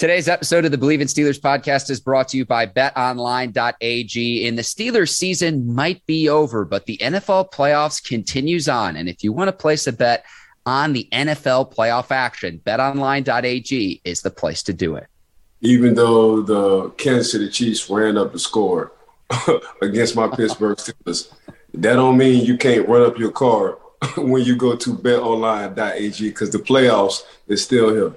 Today's episode of the Bleav in Steelers podcast is brought to you by betonline.ag. And the Steelers season might be over, but the NFL playoffs continues on. And if you want to place a bet on the NFL playoff action, betonline.ag is the place to do it. Even though the Kansas City Chiefs ran up the score against my Pittsburgh Steelers, that don't mean you can't run up your card when you go to betonline.ag because the playoffs is still here.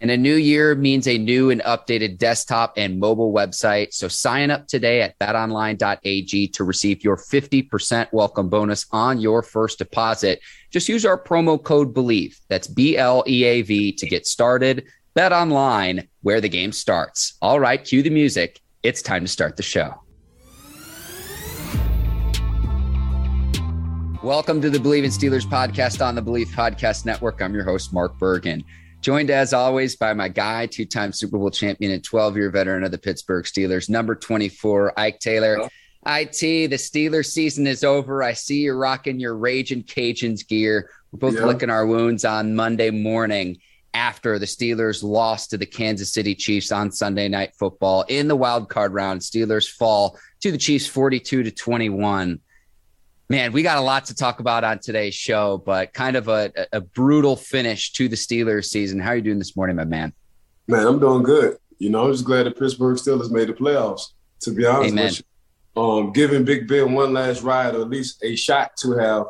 And a new year means a new and updated desktop and mobile website. So sign up today at betonline.ag to receive your 50% welcome bonus on your first deposit. Just use our promo code BLEAV. That's B L E A V to get started. Bet online where the game starts. All right, cue the music. It's time to start the show. Welcome to the Bleav in Steelers podcast on the Bleav Podcast Network. I'm your host, Mark Bergen. Joined as always by my guy, two time Super Bowl champion and 12 year veteran of the Pittsburgh Steelers, number 24, Ike Taylor. IT, the Steelers season is over. I see you're rocking your Raging Cajuns gear. We're both yeah. licking our wounds on Monday morning after the Steelers lost to the Kansas City Chiefs on Sunday night football in the wild card round. Steelers fall to the Chiefs 42 to 21 man, we got a lot to talk about on today's show, but kind of a, a brutal finish to the Steelers season. How are you doing this morning, my man? Man, I'm doing good. You know, I'm just glad the Pittsburgh Steelers made the playoffs. To be honest Amen. with you, um, giving Big Ben one last ride, or at least a shot to have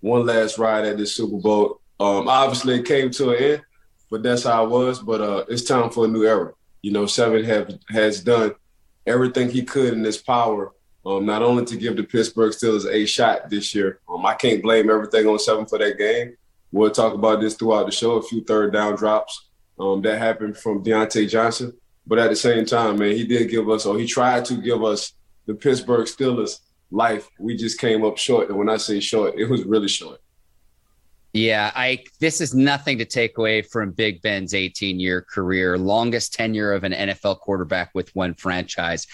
one last ride at this Super Bowl. Um, obviously, it came to an end, but that's how it was. But uh, it's time for a new era. You know, Seven have has done everything he could in his power um, not only to give the Pittsburgh Steelers a shot this year. Um, I can't blame everything on seven for that game. We'll talk about this throughout the show. A few third down drops um, that happened from Diontae Johnson, but at the same time, man, he did give us, or he tried to give us the Pittsburgh Steelers life. We just came up short, and when I say short, it was really short. Yeah, I this is nothing to take away from Big Ben's 18-year career, longest tenure of an NFL quarterback with one franchise.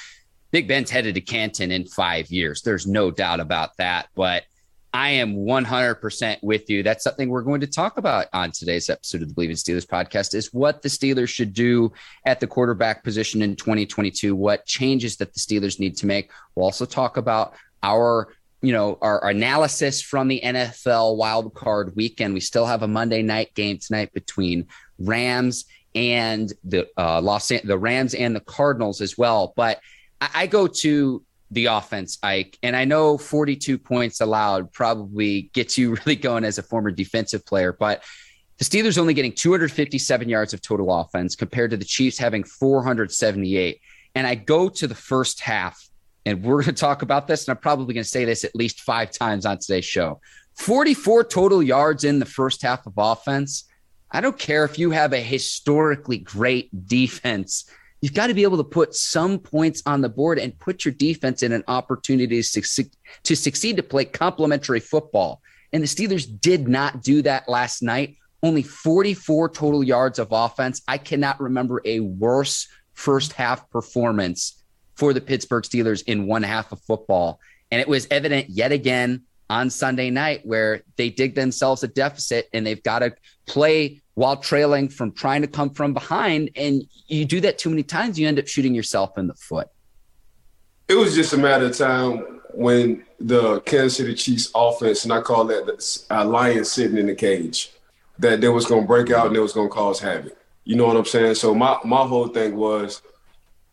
Big Ben's headed to Canton in five years. There's no doubt about that. But I am 100% with you. That's something we're going to talk about on today's episode of the Bleav in Steelers podcast is what the Steelers should do at the quarterback position in 2022, what changes that the Steelers need to make. We'll also talk about our you know our, analysis from the NFL wild card weekend. We still have a Monday night game tonight between Rams and the uh, Los the Rams and the Cardinals as well. But I go to the offense, Ike, and I know 42 points allowed probably gets you really going as a former defensive player, but the Steelers only getting 257 yards of total offense compared to the Chiefs having 478. And I go to the first half, and we're going to talk about this, and I'm probably going to say this at least five times on today's show. 44 total yards in the first half of offense. I don't care if you have a historically great defense You've got to be able to put some points on the board and put your defense in an opportunity to succeed, to succeed to play complementary football. And the Steelers did not do that last night, only 44 total yards of offense. I cannot remember a worse first half performance for the Pittsburgh Steelers in one half of football. And it was evident yet again on Sunday night where they dig themselves a deficit and they've got to play while trailing from trying to come from behind. And you do that too many times, you end up shooting yourself in the foot. It was just a matter of time when the Kansas City Chiefs offense, and I call that the lion sitting in the cage, that they was going to break out and they was going to cause havoc. You know what I'm saying? So my, my whole thing was,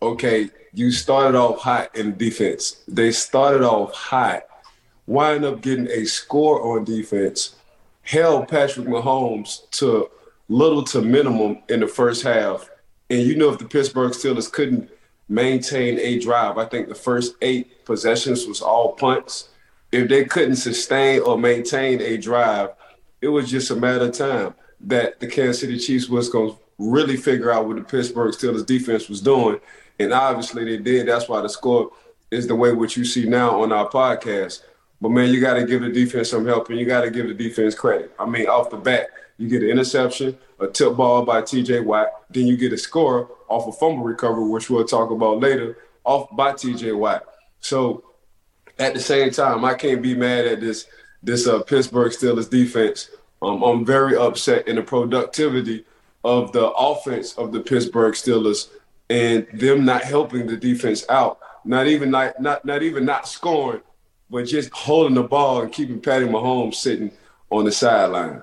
okay, you started off hot in defense. They started off hot, wind up getting a score on defense, held Patrick Mahomes to little to minimum in the first half. And you know if the Pittsburgh Steelers couldn't maintain a drive, I think the first eight possessions was all punts. If they couldn't sustain or maintain a drive, it was just a matter of time that the Kansas City Chiefs was going to really figure out what the Pittsburgh Steelers defense was doing and obviously they did. That's why the score is the way which you see now on our podcast. But man, you got to give the defense some help, and you got to give the defense credit. I mean, off the bat, you get an interception, a tip ball by T.J. Watt, then you get a score off a fumble recovery, which we'll talk about later, off by T.J. Watt. So at the same time, I can't be mad at this this uh, Pittsburgh Steelers defense. Um, I'm very upset in the productivity of the offense of the Pittsburgh Steelers and them not helping the defense out, not even not not not even not scoring, but just holding the ball and keeping Patty Mahomes sitting on the sideline.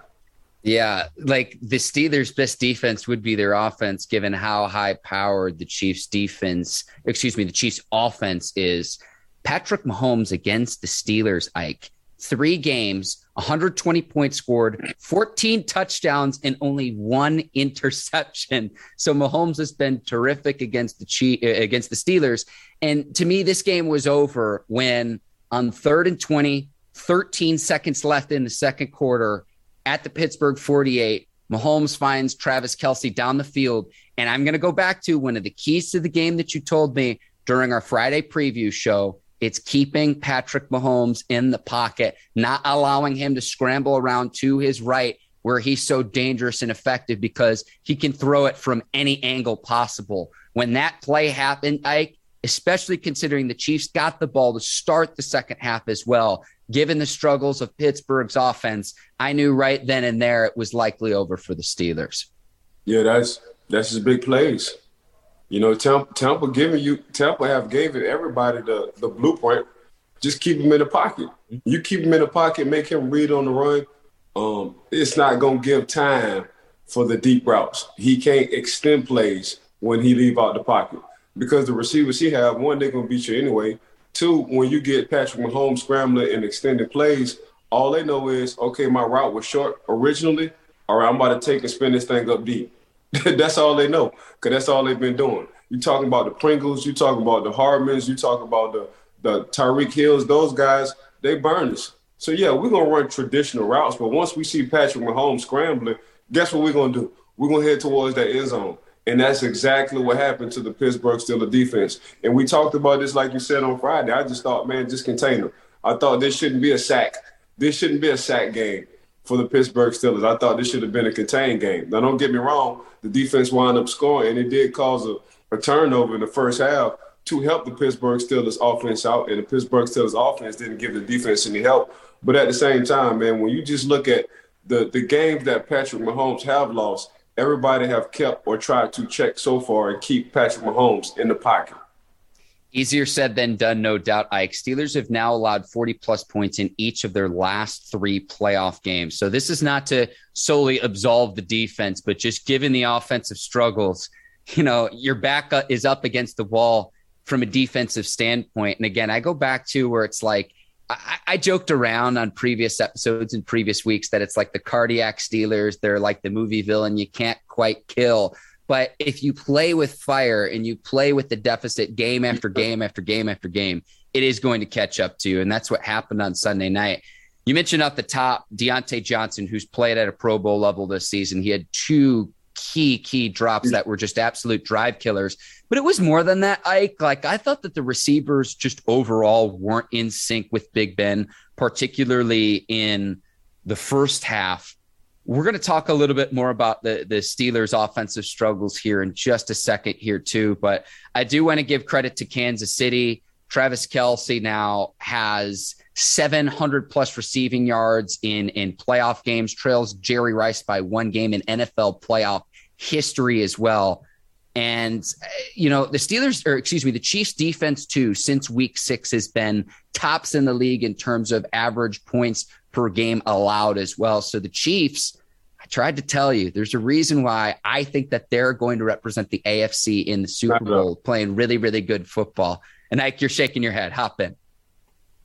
Yeah, like the Steelers' best defense would be their offense, given how high powered the Chiefs' defense, excuse me, the Chiefs' offense is. Patrick Mahomes against the Steelers, Ike, three games, 120 points scored, 14 touchdowns, and only one interception. So Mahomes has been terrific against the Chief, uh, against the Steelers. And to me, this game was over when on third and 20, 13 seconds left in the second quarter at the Pittsburgh 48. Mahomes finds Travis Kelce down the field. And I'm going to go back to one of the keys to the game that you told me during our Friday preview show it's keeping Patrick Mahomes in the pocket, not allowing him to scramble around to his right where he's so dangerous and effective because he can throw it from any angle possible. When that play happened, Ike, especially considering the Chiefs got the ball to start the second half as well, given the struggles of Pittsburgh's offense, I knew right then and there it was likely over for the Steelers. Yeah, that's that's his big plays. You know, Tampa, Tampa giving you Tampa have given everybody the the blueprint. Just keep him in the pocket. You keep him in the pocket, make him read on the run. Um, it's not gonna give time for the deep routes. He can't extend plays when he leave out the pocket because the receivers he have one they're gonna beat you anyway. Two, when you get Patrick Mahomes scrambling and extended plays, all they know is okay, my route was short originally. All right, I'm about to take and spin this thing up deep. that's all they know, because that's all they've been doing. You talking about the Pringles, you talking about the Hardmans, you talking about the the Tyreek Hills, those guys, they burn us. So yeah, we're gonna run traditional routes, but once we see Patrick Mahomes scrambling, guess what we're gonna do? We're gonna head towards that end zone. And that's exactly what happened to the Pittsburgh Steelers defense. And we talked about this, like you said on Friday. I just thought, man, just contain them. I thought this shouldn't be a sack. This shouldn't be a sack game for the Pittsburgh Steelers. I thought this should have been a contained game. Now, don't get me wrong, the defense wound up scoring, and it did cause a, a turnover in the first half to help the Pittsburgh Steelers offense out, and the Pittsburgh Steelers offense didn't give the defense any help. But at the same time, man, when you just look at the the games that Patrick Mahomes have lost, everybody have kept or tried to check so far and keep Patrick Mahomes in the pocket. Easier said than done, no doubt. Ike Steelers have now allowed 40 plus points in each of their last three playoff games. So this is not to solely absolve the defense, but just given the offensive struggles, you know, your back is up against the wall from a defensive standpoint. And again, I go back to where it's like, I, I joked around on previous episodes and previous weeks that it's like the cardiac Steelers. They're like the movie villain you can't quite kill. But if you play with fire and you play with the deficit game after game after game after game, it is going to catch up to you. And that's what happened on Sunday night. You mentioned at the top Diontae Johnson, who's played at a Pro Bowl level this season. He had two key, key drops that were just absolute drive killers. But it was more than that, Ike. Like I thought that the receivers just overall weren't in sync with Big Ben, particularly in the first half We're going to talk a little bit more about the, the Steelers' offensive struggles here in just a second here, too. But I do want to give credit to Kansas City. Travis Kelce now has 700 plus receiving yards in, in playoff games, trails Jerry Rice by one game in NFL playoff history as well. And, you know, the Steelers, or excuse me, the Chiefs defense, too, since week six has been tops in the league in terms of average points per game allowed as well. So the Chiefs, I tried to tell you, there's a reason why I think that they're going to represent the AFC in the Super Bowl, playing really, really good football. And Ike, you're shaking your head. Hop in.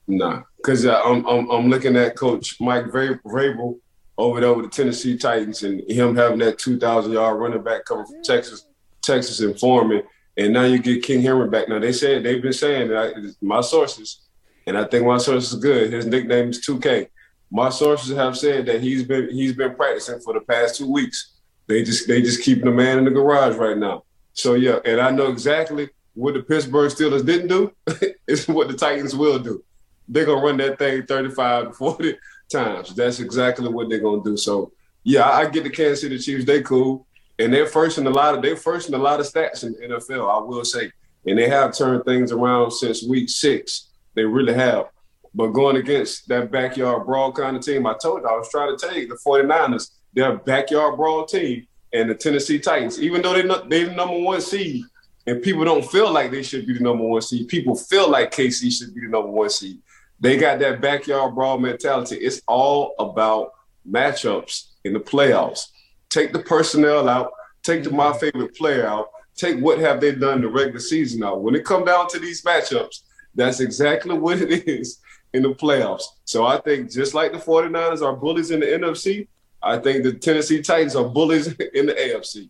Nah, because uh, I'm, I'm, I'm looking at Coach Mike Vrabel over there with the Tennessee Titans and him having that 2,000 yard running back coming from Texas, Texas and And now you get King Henry back. Now they said they've been saying that I, my sources, and I think my sources is good. His nickname is 2K my sources have said that he's been he's been practicing for the past two weeks. They just they just keeping the man in the garage right now. So yeah, and I know exactly what the Pittsburgh Steelers didn't do is what the Titans will do. They're gonna run that thing 35 to 40 times. That's exactly what they're gonna do. So yeah, I get the Kansas City Chiefs, they cool. And they're first in a lot of they're first in a lot of stats in the NFL, I will say. And they have turned things around since week six. They really have. But going against that backyard brawl kind of team, I told you, I was trying to tell you, the 49ers, they're backyard brawl team. And the Tennessee Titans, even though they're, not, they're the number one seed, and people don't feel like they should be the number one seed, people feel like KC should be the number one seed. They got that backyard brawl mentality. It's all about matchups in the playoffs. Take the personnel out, take the my mm-hmm. favorite player out, take what have they done the regular season out. When it come down to these matchups, that's exactly what it is in the playoffs. So I think just like the 49ers are bullies in the NFC, I think the Tennessee Titans are bullies in the AFC.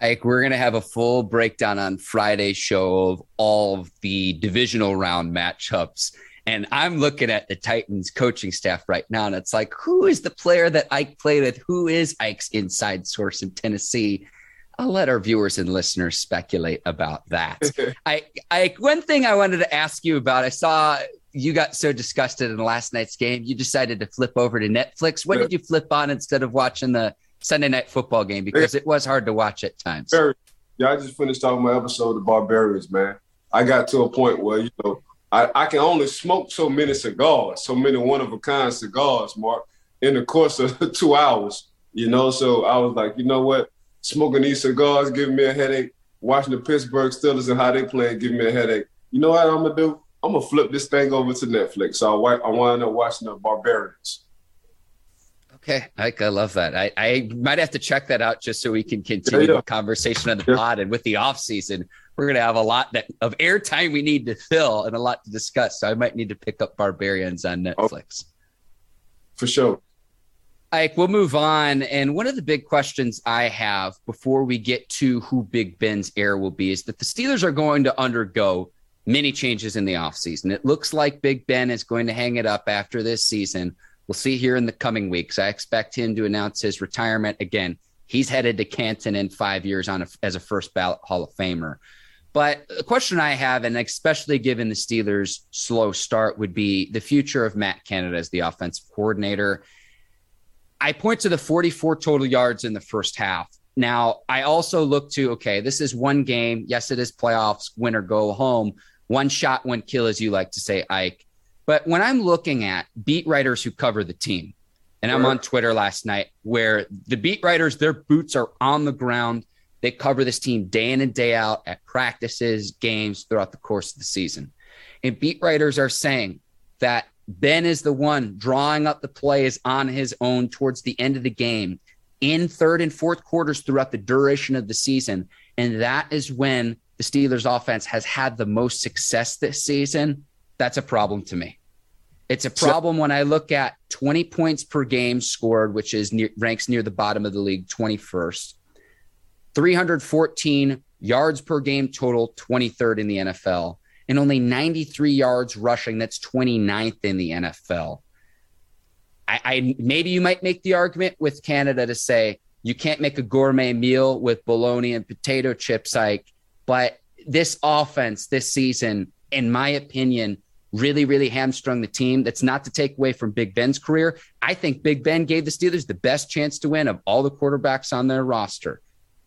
Ike, we're going to have a full breakdown on Friday's show of all of the divisional round matchups. And I'm looking at the Titans coaching staff right now, and it's like, who is the player that Ike played with? Who is Ike's inside source in Tennessee? I'll let our viewers and listeners speculate about that. I, I, one thing I wanted to ask you about, I saw you got so disgusted in last night's game, you decided to flip over to Netflix. What did you flip on instead of watching the Sunday night football game? Because it was hard to watch at times. Yeah, I just finished off my episode of Barbarians, man. I got to a point where, you know, I, I can only smoke so many cigars, so many one of a kind cigars, Mark, in the course of two hours, you know. So I was like, you know what? Smoking these cigars giving me a headache. Watching the Pittsburgh Steelers and how they play giving me a headache. You know what I'm gonna do? I'm gonna flip this thing over to Netflix. So I, I wind up watching the Barbarians. Okay, Ike, I love that. I, I might have to check that out just so we can continue yeah, yeah. the conversation on the yeah. pod. And with the off season, we're gonna have a lot that of airtime we need to fill and a lot to discuss. So I might need to pick up Barbarians on oh. Netflix. Oh, for sure. Ike, we'll move on. And one of the big questions I have before we get to who Big Ben's heir will be is that the Steelers are going to undergo many changes in the offseason. It looks like Big Ben is going to hang it up after this season. We'll see here in the coming weeks. I expect him to announce his retirement again. He's headed to Canton in five years on a, as a first ballot Hall of Famer. But the question I have, and especially given the Steelers' slow start, would be the future of Matt Canada as the offensive coordinator. I point to the 44 total yards in the first half. Now, I also look to okay, this is one game. Yes, it is playoffs, win or go home one shot, one kill, as you like to say, Ike. But when I'm looking at beat writers who cover the team, and I'm on Twitter last night where the beat writers, their boots are on the ground. They cover this team day in and day out at practices, games throughout the course of the season. And beat writers are saying that Ben is the one drawing up the plays on his own towards the end of the game in third and fourth quarters throughout the duration of the season. And that is when the Steelers offense has had the most success this season, that's a problem to me. It's a problem when I look at 20 points per game scored, which is near, ranks near the bottom of the league, 21st. 314 yards per game total, 23rd in the NFL, and only 93 yards rushing. That's 29th in the NFL. I, I maybe you might make the argument with Canada to say you can't make a gourmet meal with bologna and potato chips like but this offense this season, in my opinion, really, really hamstrung the team. That's not to take away from Big Ben's career. I think Big Ben gave the Steelers the best chance to win of all the quarterbacks on their roster.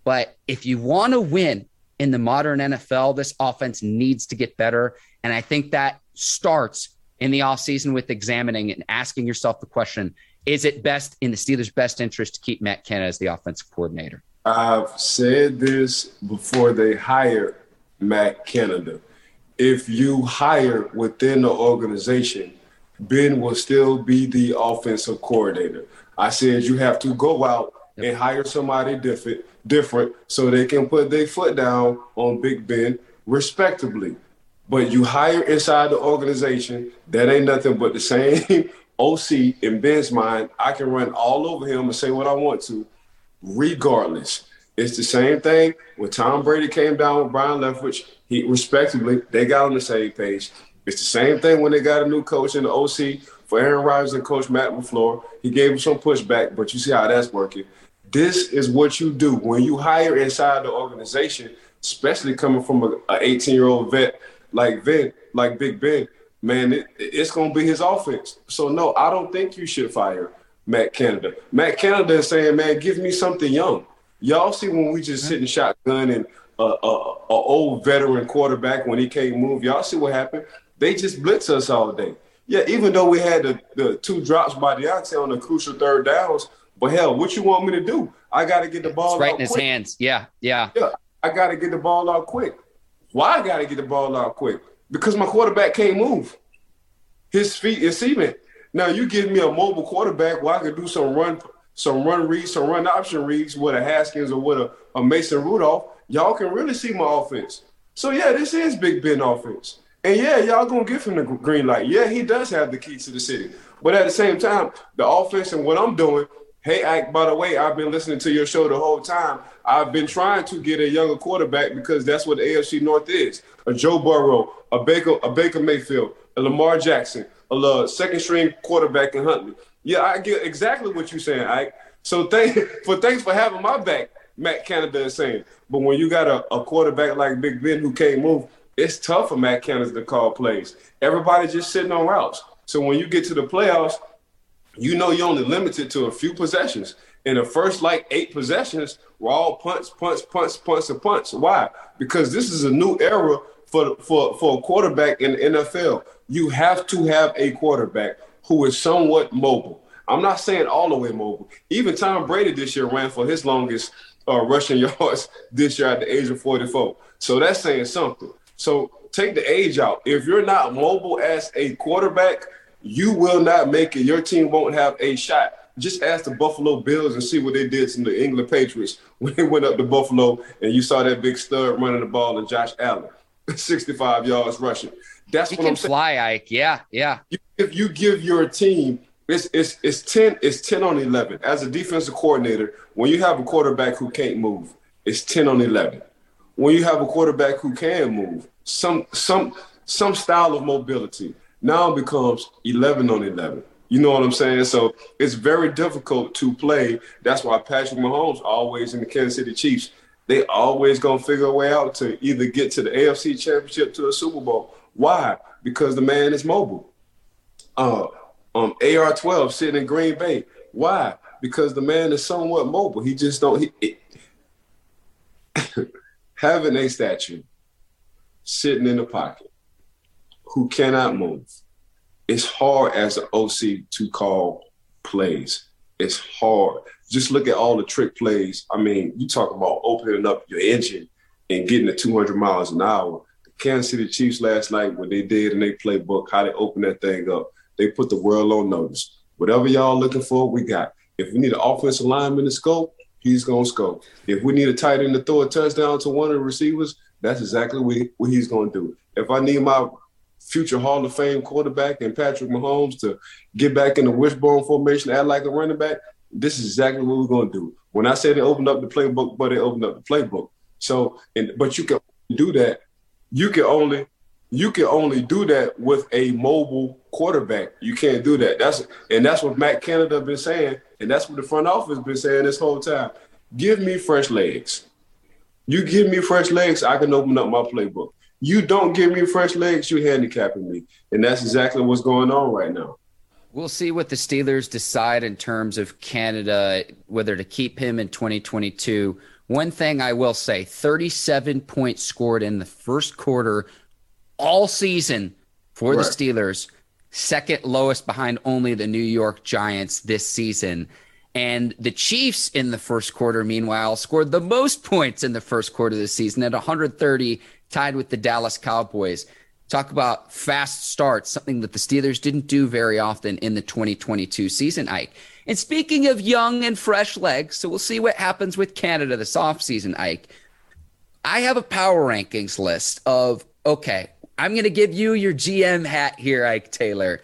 But if you want to win in the modern NFL, this offense needs to get better. And I think that starts in the offseason with examining and asking yourself the question is it best in the Steelers' best interest to keep Matt Canada as the offensive coordinator? I've said this before they hired Matt Canada. If you hire within the organization, Ben will still be the offensive coordinator. I said you have to go out and hire somebody different, different, so they can put their foot down on Big Ben respectably. But you hire inside the organization, that ain't nothing but the same OC in Ben's mind. I can run all over him and say what I want to, regardless. It's the same thing when Tom Brady came down with Byron Leftwich. He respectively, they got on the same page. It's the same thing when they got a new coach in the OC for Aaron Rodgers and Coach Matt LaFleur. He gave him some pushback, but you see how that's working. This is what you do when you hire inside the organization, especially coming from a 18 year old vet like Ben, like Big Ben. Man, it, it's going to be his offense. So no, I don't think you should fire Matt Canada. Matt Canada is saying, man, give me something young. Y'all see when we just sitting shotgun and a uh, uh, uh, old veteran quarterback when he can't move. Y'all see what happened? They just blitz us all day. Yeah, even though we had the, the two drops by Diontae on the crucial third downs, but hell, what you want me to do? I got to get the ball it's right in his quick. hands. Yeah, yeah. Yeah, I got to get the ball out quick. Why I got to get the ball out quick? Because my quarterback can't move. His feet is cement. Now you give me a mobile quarterback where I could do some run, some run reads, some run option reads with a Haskins or with a, a Mason Rudolph. Y'all can really see my offense. So yeah, this is Big Ben offense. And yeah, y'all gonna give him the green light. Yeah, he does have the key to the city. But at the same time, the offense and what I'm doing, hey Ike, by the way, I've been listening to your show the whole time. I've been trying to get a younger quarterback because that's what the AFC North is. A Joe Burrow, a Baker, a Baker Mayfield, a Lamar Jackson, a uh, second string quarterback in Huntley. Yeah, I get exactly what you're saying, Ike. So thank for thanks for having my back, Matt Canada is saying. But when you got a, a quarterback like Big Ben who can't move, it's tough for Matt Canada to call plays. Everybody just sitting on routes. So when you get to the playoffs, you know you're only limited to a few possessions. In the first like eight possessions, we're all punts, punts, punts, punts, and punts. Why? Because this is a new era for for for a quarterback in the NFL. You have to have a quarterback who is somewhat mobile. I'm not saying all the way mobile. Even Tom Brady this year ran for his longest uh, rushing yards this year at the age of 44. So that's saying something. So take the age out. If you're not mobile as a quarterback, you will not make it. Your team won't have a shot. Just ask the Buffalo Bills and see what they did to the England Patriots when they went up to Buffalo and you saw that big stud running the ball and Josh Allen, 65 yards rushing. That's he what can I'm saying. fly, Ike. Yeah, yeah. If you give your team it's, it's, it's 10 it's 10 on 11 as a defensive coordinator when you have a quarterback who can't move it's 10 on 11 when you have a quarterback who can move some some some style of mobility now becomes 11 on 11 you know what i'm saying so it's very difficult to play that's why patrick mahomes always in the kansas city chiefs they always gonna figure a way out to either get to the afc championship to a super bowl why because the man is mobile uh, um, AR-12 sitting in Green Bay. Why? Because the man is somewhat mobile. He just don't. Having a statue sitting in the pocket who cannot move, it's hard as an OC to call plays. It's hard. Just look at all the trick plays. I mean, you talk about opening up your engine and getting to 200 miles an hour. The Kansas City Chiefs last night, what they did in their playbook, how they opened that thing up they put the world on notice. Whatever y'all looking for, we got. If we need an offensive lineman to scope, he's gonna scope. If we need a tight end to throw a touchdown to one of the receivers, that's exactly what, he's gonna do. If I need my future Hall of Fame quarterback and Patrick Mahomes to get back in the wishbone formation, act like a running back, this is exactly what we're gonna do. When I say they opened up the playbook, but they opened up the playbook. So, and but you can do that. You can only you can only do that with a mobile quarterback. You can't do that. That's and that's what Matt Canada been saying, and that's what the front office been saying this whole time. Give me fresh legs. You give me fresh legs, I can open up my playbook. You don't give me fresh legs, you're handicapping me. And that's exactly what's going on right now. We'll see what the Steelers decide in terms of Canada, whether to keep him in 2022. One thing I will say 37 points scored in the first quarter all season for right. the Steelers, second lowest behind only the New York Giants this season. And the Chiefs in the first quarter, meanwhile, scored the most points in the first quarter of the season at 130, tied with the Dallas Cowboys. Talk about fast starts, something that the Steelers didn't do very often in the 2022 season, Ike. And speaking of young and fresh legs, so we'll see what happens with Canada this offseason, Ike. I have a power rankings list of, okay, I'm going to give you your GM hat here, Ike Taylor.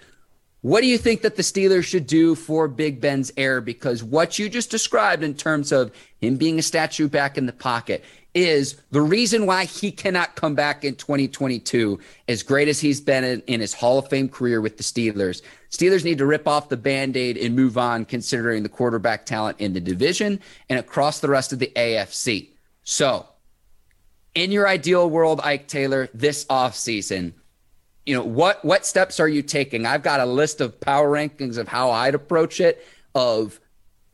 What do you think that the Steelers should do for Big Ben's heir? Because what you just described in terms of him being a statue back in the pocket, is the reason why he cannot come back in 2022 as great as he's been in, in, his Hall of Fame career with the Steelers. Steelers need to rip off the band aid and move on, considering the quarterback talent in the division and across the rest of the AFC. So, in your ideal world, Ike Taylor, this offseason, you know, what what steps are you taking? I've got a list of power rankings of how I'd approach it, of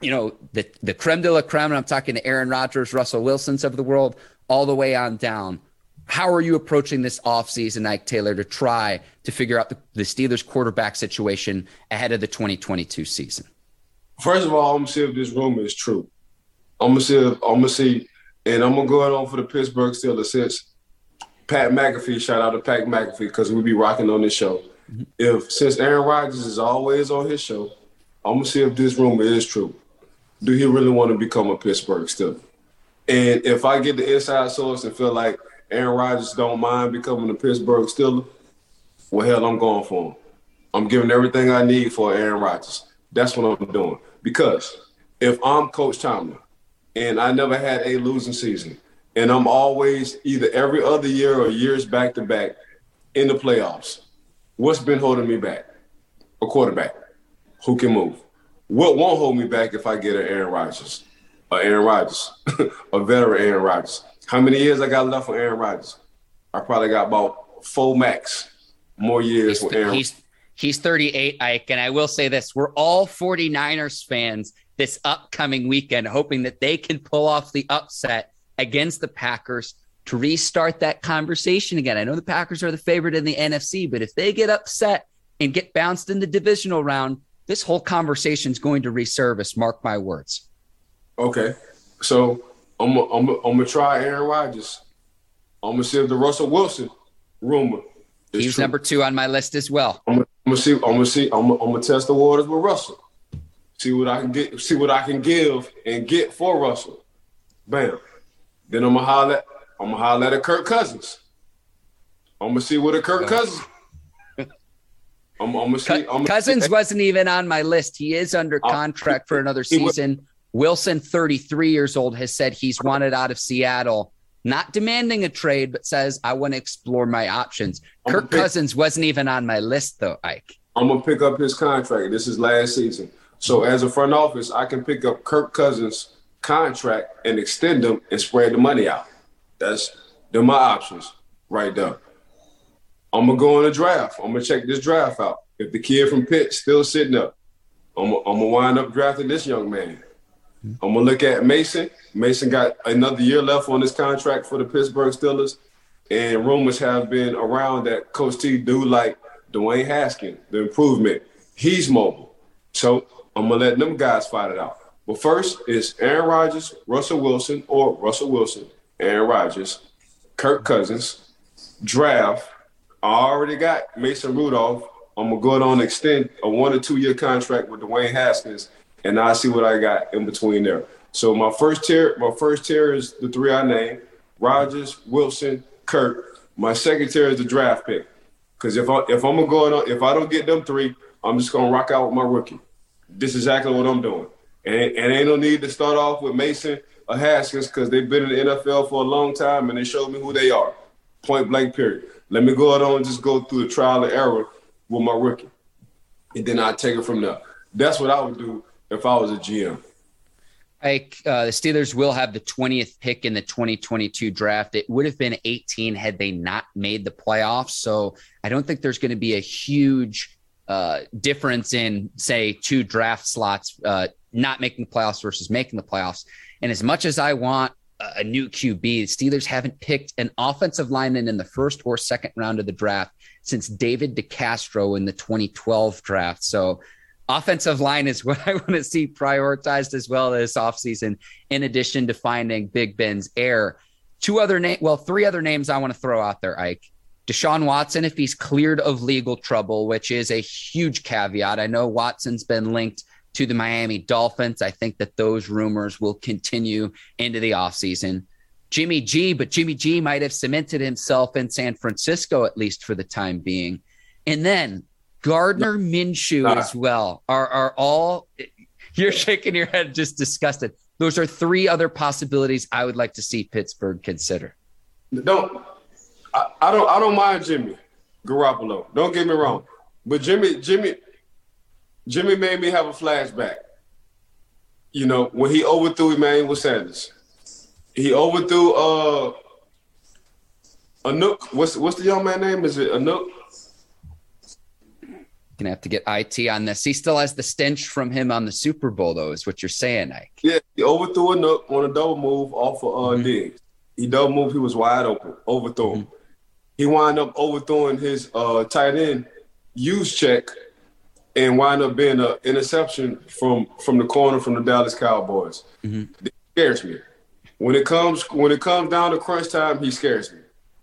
you know, the, the creme de la creme, and I'm talking to Aaron Rodgers, Russell Wilsons of the world, all the way on down. How are you approaching this offseason, Ike Taylor, to try to figure out the, the Steelers quarterback situation ahead of the 2022 season? First of all, I'm gonna see if this rumor is true. I'm gonna see if I'm gonna see, and I'm gonna go on for the Pittsburgh Steelers since Pat McAfee, shout out to Pat McAfee, because we be rocking on this show. Mm-hmm. If since Aaron Rodgers is always on his show, I'm gonna see if this rumor is true do he really want to become a Pittsburgh Steeler? And if I get the inside source and feel like Aaron Rodgers don't mind becoming a Pittsburgh Steeler, well, hell, I'm going for him. I'm giving everything I need for Aaron Rodgers. That's what I'm doing. Because if I'm Coach Tomlin and I never had a losing season, and I'm always either every other year or years back to back in the playoffs, what's been holding me back? A quarterback who can move. What won't hold me back if I get an Aaron Rodgers, a Aaron Rodgers, a veteran Aaron Rodgers? How many years I got left for Aaron Rodgers? I probably got about four max more years he's, for Aaron. He's he's 38, Ike, and I will say this: we're all 49ers fans this upcoming weekend, hoping that they can pull off the upset against the Packers to restart that conversation again. I know the Packers are the favorite in the NFC, but if they get upset and get bounced in the divisional round, this whole conversation is going to resurface. Mark my words. Okay, so I'm I'm I'm gonna try Aaron Rodgers. I'm gonna see if the Russell Wilson rumor. He's true. number two on my list as well. I'm gonna, I'm gonna see. I'm gonna see. I'm gonna, I'm gonna test the waters with Russell. See what I can get. See what I can give and get for Russell. Bam. Then I'm gonna holler. I'm gonna holler at Kirk Cousins. I'm gonna see what a Kirk Cousins I'm, I'm gonna see, I'm Cousins wasn't even on my list. He is under uh, contract for another season. Wilson, 33 years old, has said he's wanted out of Seattle, not demanding a trade, but says, I want to explore my options. I'm Kirk pick, Cousins wasn't even on my list, though, Ike. I'm going to pick up his contract. This is last season. So, as a front office, I can pick up Kirk Cousins' contract and extend them and spread the money out. That's they're my options right there. I'm gonna go on a draft. I'm gonna check this draft out. If the kid from Pitt still sitting up, I'm, I'm gonna wind up drafting this young man. I'm gonna look at Mason. Mason got another year left on his contract for the Pittsburgh Steelers, and rumors have been around that Coach T do like Dwayne Haskins, the improvement. He's mobile, so I'm gonna let them guys fight it out. But first is Aaron Rodgers, Russell Wilson, or Russell Wilson, Aaron Rodgers, Kirk Cousins, draft I already got Mason Rudolph. I'm gonna go on extend a one or two year contract with Dwayne Haskins, and I see what I got in between there. So my first tier, my first tier is the three I named: Rodgers, Wilson, Kirk. My second tier is the draft pick, because if I if I'm gonna go on, if I don't get them three, I'm just gonna rock out with my rookie. This is exactly what I'm doing, and, and ain't no need to start off with Mason or Haskins because they've been in the NFL for a long time and they showed me who they are. Point blank, period. Let me go on and just go through the trial and error with my rookie. And then I take it from there. That's what I would do if I was a GM. Ike, uh, the Steelers will have the 20th pick in the 2022 draft. It would have been 18 had they not made the playoffs. So I don't think there's going to be a huge uh, difference in, say, two draft slots, uh, not making the playoffs versus making the playoffs. And as much as I want a new QB, the Steelers haven't picked an offensive lineman in the first or second round of the draft since David DeCastro in the 2012 draft. So offensive line is what I want to see prioritized as well this offseason, in addition to finding Big Ben's heir. Two other name, well, three other names I want to throw out there, Ike. Deshaun Watson, if he's cleared of legal trouble, which is a huge caveat. I know Watson's been linked to the Miami Dolphins. I think that those rumors will continue into the offseason. Jimmy G, but Jimmy G might have cemented himself in San Francisco, at least for the time being. And then Gardner Minshew uh. as well are are all you're shaking your head just disgusted. Those are three other possibilities I would like to see Pittsburgh consider. Don't I, I don't I don't mind Jimmy Garoppolo. Don't get me wrong. But Jimmy Jimmy Jimmy made me have a flashback. You know, when he overthrew Emmanuel Sanders. He overthrew uh Anook. What's what's the young man name? Is it Anook? Gonna have to get IT on this. He still has the stench from him on the Super Bowl, though, is what you're saying, Ike. Yeah, he overthrew a nook on a double move off of uh, mm-hmm. Diggs. He double move, he was wide open, overthrew him. Mm-hmm. He wound up overthrowing his uh, tight end Juszczyk and wind up being an interception from from the corner from the Dallas Cowboys. Mm-hmm. It scares me. When it comes when it comes down to crunch time, he scares me.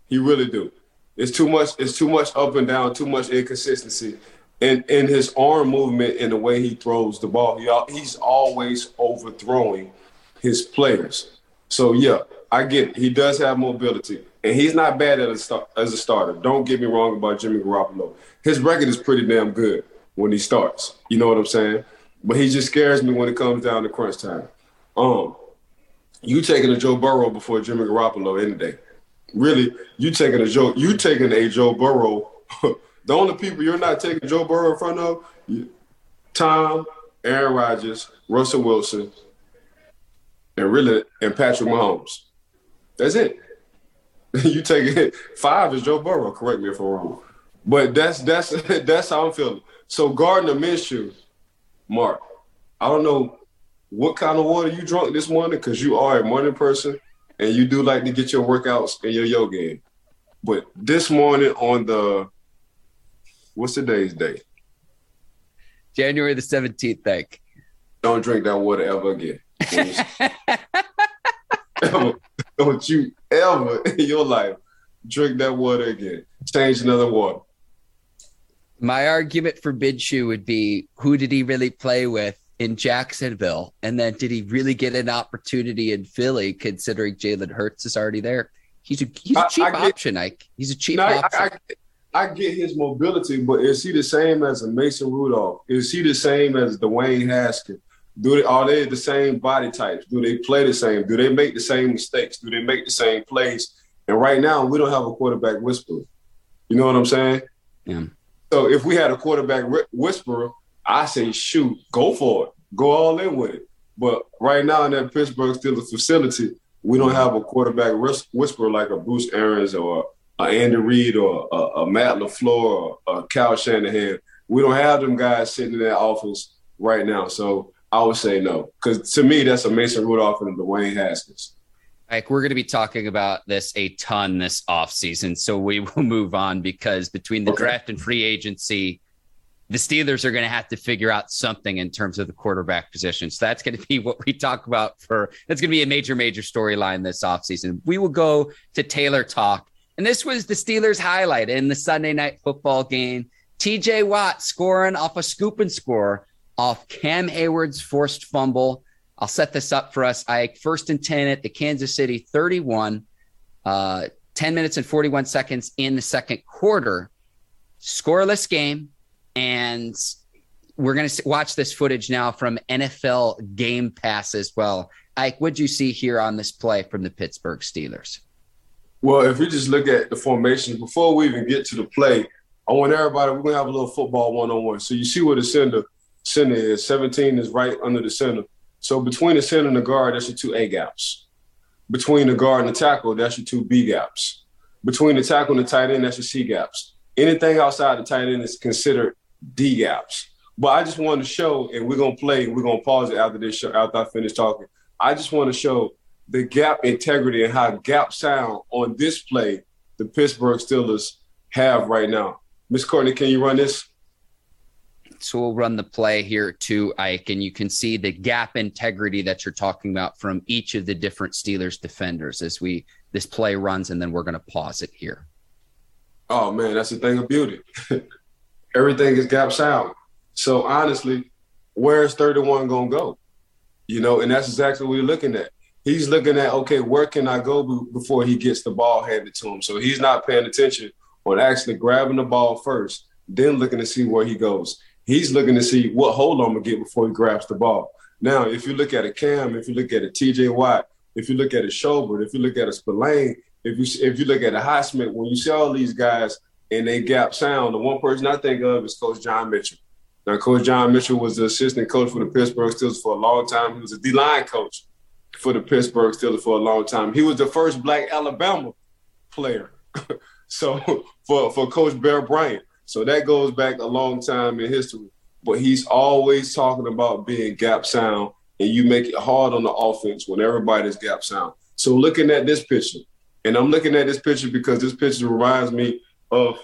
He really do. It's too much. It's too much up and down. Too much inconsistency in in his arm movement and the way he throws the ball. He, he's always overthrowing his players. So yeah, I get it. He does have mobility, and he's not bad at a start, as a starter. Don't get me wrong about Jimmy Garoppolo. His record is pretty damn good when he starts. You know what I'm saying? But he just scares me when it comes down to crunch time. Um, you taking a Joe Burrow before Jimmy Garoppolo any day. Really, you taking a Joe you taking a Joe Burrow The only people you're not taking Joe Burrow in front of, Tom, Aaron Rodgers, Russell Wilson, and really and Patrick Mahomes. That's it. you take it. Five is Joe Burrow. Correct me if I'm wrong, but that's that's that's how I'm feeling. So Gardner Minshew, Mark, I don't know what kind of water you drunk this morning because you are a morning person and you do like to get your workouts and your yoga in. But this morning on the What's today's date? January the 17th, thank. Don't drink that water ever again. don't you ever in your life drink that water again. Change another water. My argument for Minshew would be who did he really play with in Jacksonville? And then did he really get an opportunity in Philly considering Jalen Hurts is already there? He's a, he's a cheap I, I get, option, Ike. He's a cheap no, option. I, I get his mobility, but is he the same as a Mason Rudolph? Is he the same as Dwayne Haskins? Do they are they the same body types? Do they play the same? Do they make the same mistakes? Do they make the same plays? And right now, we don't have a quarterback whisperer. You know what I'm saying? Yeah. So if we had a quarterback whisperer, I say shoot, go for it, go all in with it. But right now in that Pittsburgh Steelers facility, we don't have a quarterback whisperer like a Bruce Arians or a Andy Reid or a, a Matt LaFleur or a Kyle Shanahan. We don't have them guys sitting in that office right now. So I would say no, because to me, that's a Mason Rudolph and a Dwayne Haskins. Like we're going to be talking about this a ton this offseason. So we will move on because between the okay. draft and free agency, the Steelers are going to have to figure out something in terms of the quarterback position. So that's going to be what we talk about for that's going to be a major, major storyline this offseason. We will go to Taylor Talk and this was the Steelers' highlight in the Sunday night football game. TJ Watt scoring off a scoop and score off Cam Heyward's forced fumble. I'll set this up for us. I first and 10 at the Kansas City 31, uh, 10 minutes and 41 seconds in the second quarter. Scoreless game. And we're going to watch this footage now from NFL Game Pass as well. Ike, what'd you see here on this play from the Pittsburgh Steelers? Well, if we just look at the formation, before we even get to the play, I want everybody. We're gonna have a little football one on one. So you see where the center center is. Seventeen is right under the center. So between the center and the guard, that's your two A gaps. Between the guard and the tackle, that's your two B gaps. Between the tackle and the tight end, that's your C gaps. Anything outside the tight end is considered D gaps. But I just want to show, and we're gonna play. We're gonna pause it after this show. After I finish talking, I just want to show the gap integrity and how gap sound on this play the Pittsburgh Steelers have right now. Miss Courtney, can you run this? So we'll run the play here too, Ike, and you can see the gap integrity that you're talking about from each of the different Steelers defenders as we this play runs, and then we're going to pause it here. Oh man, that's the thing of beauty. Everything is gap sound. So honestly, where's 31 gonna go? You know, and that's exactly what we're looking at. He's looking at okay, where can I go before he gets the ball handed to him? So he's not paying attention on actually grabbing the ball first, then looking to see where he goes. He's looking to see what hold I'm gonna get before he grabs the ball. Now, if you look at a Cam, if you look at a TJ Watt, if you look at a Schobert, if you look at a Spillane, if you if you look at a Highsmith, when you see all these guys and they gap sound, the one person I think of is Coach John Mitchell. Now, Coach John Mitchell was the assistant coach for the Pittsburgh Steelers for a long time. He was a D-line coach for the Pittsburgh Steelers for a long time. He was the first black Alabama player. so for, for Coach Bear Bryant. So that goes back a long time in history. But he's always talking about being gap sound, and you make it hard on the offense when everybody's gap sound. So looking at this picture, and I'm looking at this picture because this picture reminds me of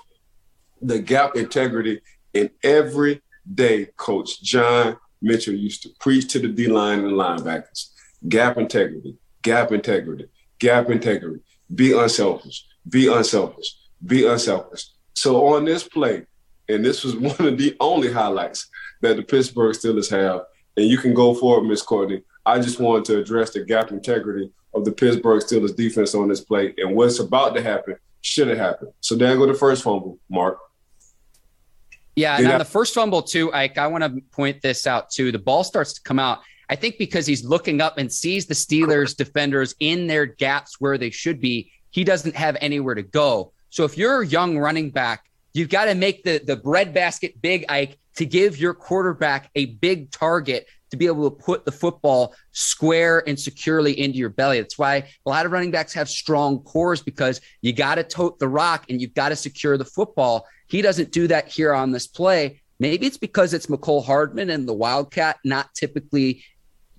the gap integrity in every day Coach John Mitchell used to preach to the D line and linebackers. Gap integrity, gap integrity, gap integrity. Be unselfish, be unselfish, be unselfish. So on this play, and this was one of the only highlights that the Pittsburgh Steelers have, and you can go for it, Miss Courtney. I just wanted to address the gap integrity of the Pittsburgh Steelers defense on this play and what's about to happen should have happened. So there go the first fumble, Mark. Yeah, and on the first fumble too, Ike, I want to point this out too. The ball starts to come out. I think because he's looking up and sees the Steelers defenders in their gaps where they should be, he doesn't have anywhere to go. So if you're a young running back, you've got to make the the breadbasket big, Ike, to give your quarterback a big target to be able to put the football square and securely into your belly. That's why a lot of running backs have strong cores because you got to tote the rock and you've got to secure the football. He doesn't do that here on this play. Maybe it's because it's Mecole Hardman and the Wildcat not typically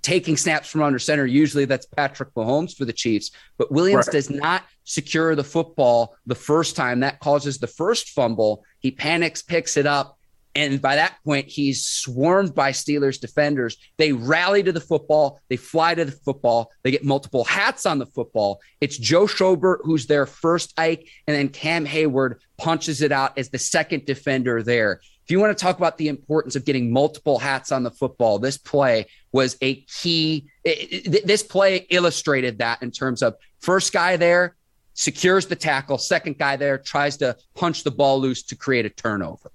taking snaps from under center. Usually that's Patrick Mahomes for the Chiefs, but Williams right. does not secure the football the first time. That causes the first fumble. He panics, picks it up, and by that point, he's swarmed by Steelers defenders. They rally to the football. They fly to the football. They get multiple hats on the football. It's Joe Schobert who's their first Ike, and then Cam Heyward punches it out as the second defender there. If you want to talk about the importance of getting multiple hats on the football, this play was a key. It, it, this play illustrated that in terms of first guy there secures the tackle, second guy there tries to punch the ball loose to create a turnover.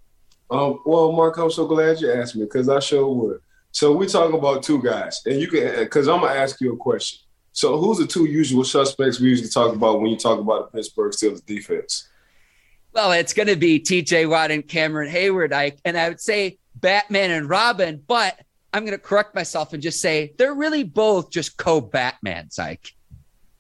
Um, well, Mark, I'm so glad you asked me because I sure would. So we talk about two guys, and you can because I'm gonna ask you a question. So who's the two usual suspects we usually talk about when you talk about the Pittsburgh Steelers defense? Well, it's going to be T.J. Watt and Cameron Heyward, I, and I would say Batman and Robin, but I'm going to correct myself and just say they're really both just co-Batmans, Ike.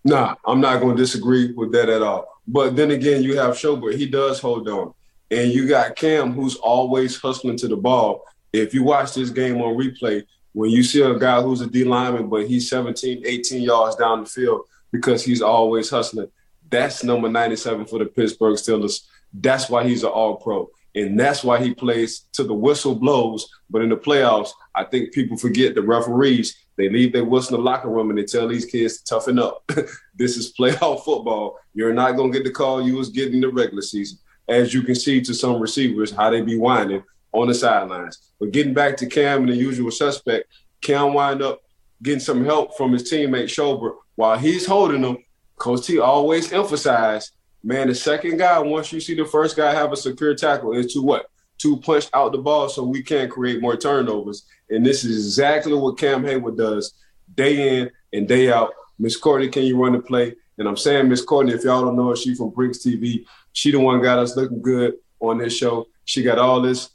Nah, I'm not going to disagree with that at all. But then again, you have Schobert. He does hold on. And you got Cam, who's always hustling to the ball. If you watch this game on replay, when you see a guy who's a D lineman, but he's 17, 18 yards down the field because he's always hustling, that's number 97 for the Pittsburgh Steelers. That's why he's an all pro. And that's why he plays to the whistle blows. But in the playoffs, I think people forget the referees. They leave their whistle in the locker room and they tell these kids to toughen up. this is playoff football. You're not going to get the call you was getting the regular season as you can see to some receivers, how they be whining on the sidelines. But getting back to Cam and the usual suspect, Cam wind up getting some help from his teammate Schobert. While he's holding him, Coach T always emphasized, man, the second guy, once you see the first guy have a secure tackle, is to what? To punch out the ball so we can create more turnovers. And this is exactly what Cam Heyward does day in and day out. Miss Courtney, can you run the play? And I'm saying Miss Courtney, if y'all don't know her, she from Brinks TV. She the one got us looking good on this show. She got all this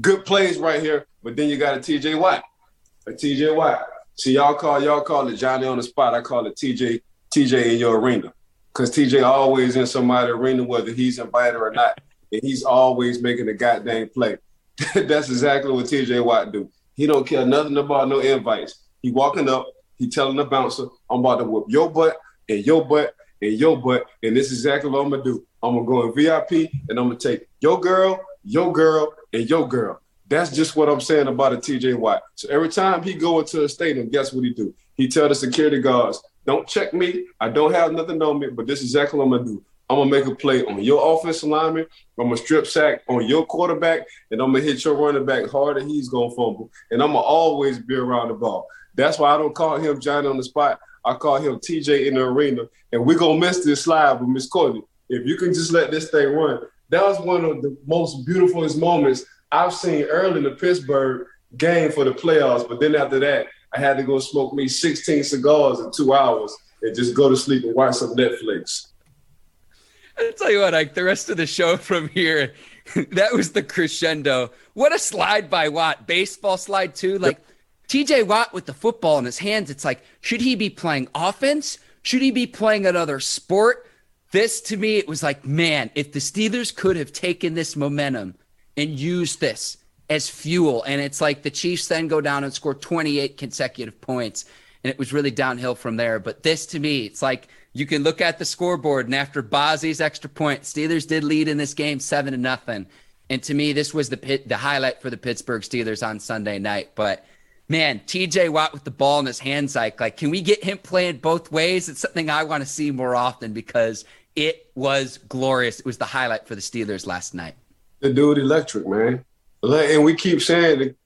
good plays right here, but then you got a TJ Watt, a TJ Watt. See, y'all call y'all call it Johnny on the spot. I call it TJ TJ in your arena. Cause TJ always in somebody's arena, whether he's invited or not. And he's always making a goddamn play. That's exactly what TJ Watt do. He don't care nothing about no invites. He walking up, he telling the bouncer, I'm about to whoop your butt and your butt and your butt. And this is exactly what I'm gonna do. I'm gonna go in VIP and I'm gonna take your girl, your girl, and your girl. That's just what I'm saying about a TJ Watt. So every time he go into a stadium, guess what he do? He tell the security guards, don't check me. I don't have nothing on me, but this is exactly what I'm gonna do. I'm gonna make a play on your offensive lineman. I'm gonna strip sack on your quarterback, and I'm gonna hit your running back harder. He's gonna fumble, and I'm gonna always be around the ball. That's why I don't call him Johnny on the spot. I call him TJ in the arena, and we're gonna miss this slide with Miss Courtney. If you can just let this thing run, that was one of the most beautifulest moments I've seen early in the Pittsburgh game for the playoffs. But then after that, I had to go smoke me 16 cigars in two hours and just go to sleep and watch some Netflix. I'll tell you what, like the rest of the show from here, that was the crescendo. What a slide by Watt. Baseball slide too. Like TJ Watt with the football in his hands. It's like, should he be playing offense? Should he be playing another sport? This to me, it was like, man, if the Steelers could have taken this momentum and used this as fuel, and it's like the Chiefs then go down and score 28 consecutive points, and it was really downhill from there. But this to me, it's like you can look at the scoreboard, and after Bozzi's extra point, Steelers did lead in this game seven to nothing. And to me, this was the pit, the highlight for the Pittsburgh Steelers on Sunday night. But man, TJ Watt with the ball in his hands, like, like, can we get him playing both ways? It's something I want to see more often because it was glorious. It was the highlight for the Steelers last night. The dude electric, man. And we keep saying.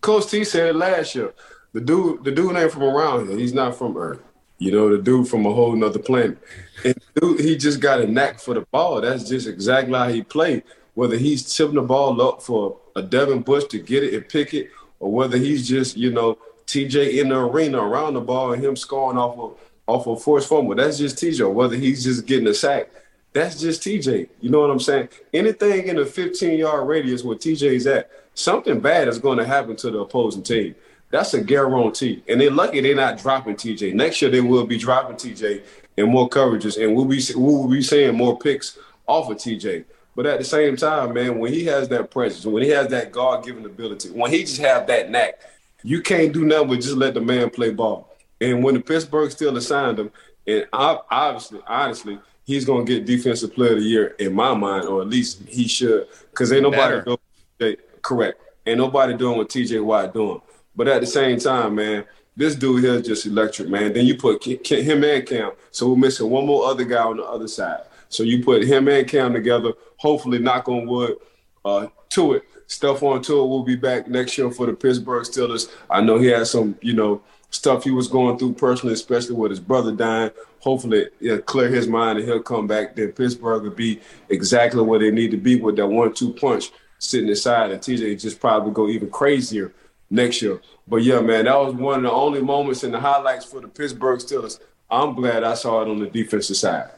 Coach T said it last year. The dude, the dude ain't from around here. He's not from Earth. You know, the dude from a whole nother planet. And dude, he just got a knack for the ball. That's just exactly how he played. Whether he's tipping the ball up for a Devin Bush to get it and pick it, or whether he's just, you know, TJ in the arena around the ball and him scoring off of off of forced fumble. That's just TJ. Whether he's just getting a sack, that's just TJ. You know what I'm saying? Anything in a 15 yard radius where TJ's at, something bad is going to happen to the opposing team. That's a guarantee. And they're lucky they're not dropping TJ. Next year they will be dropping TJ in more coverages, and we'll be we'll be seeing more picks off of TJ. But at the same time, man, when he has that presence, when he has that God-given ability, when he just have that knack, you can't do nothing but just let the man play ball. And when the Pittsburgh still assigned him, and obviously, honestly, he's gonna get Defensive Player of the Year in my mind, or at least he should, because ain't nobody doing correct. Ain't nobody doing what TJ Watt doing. But at the same time, man, this dude here is just electric, man. Then you put him and Cam, so we're missing one more other guy on the other side. So you put him and Cam together. Hopefully, knock on wood, uh, to it. Stephon Tuitt will be back next year for the Pittsburgh Steelers. I know he had some, you know, stuff he was going through personally, especially with his brother dying. Hopefully, it'll clear his mind and he'll come back. Then Pittsburgh will be exactly where they need to be with that one-two punch sitting inside, and TJ just probably go even crazier next year. But yeah, man, that was one of the only moments in the highlights for the Pittsburgh Steelers. I'm glad I saw it on the defensive side.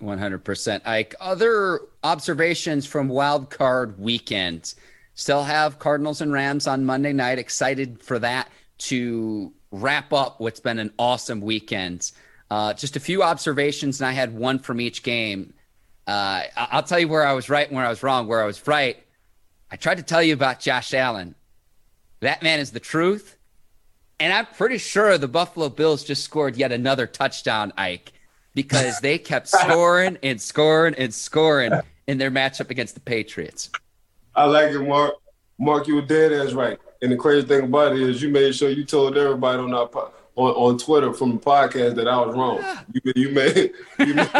100%. Ike, other observations from wild card weekend. Still have Cardinals and Rams on Monday night. Excited for that to wrap up what's been an awesome weekend. Uh, just a few observations, and I had one from each game. Uh, I'll tell you where I was right and where I was wrong. Where I was right, I tried to tell you about Josh Allen. That man is the truth. And I'm pretty sure the Buffalo Bills just scored yet another touchdown, Ike, because they kept scoring and scoring and scoring in their matchup against the Patriots. I like it, Mark. Mark, you were dead as right. And the crazy thing about it is you made sure you told everybody on our on, on Twitter from the podcast that I was wrong. You, you made you made,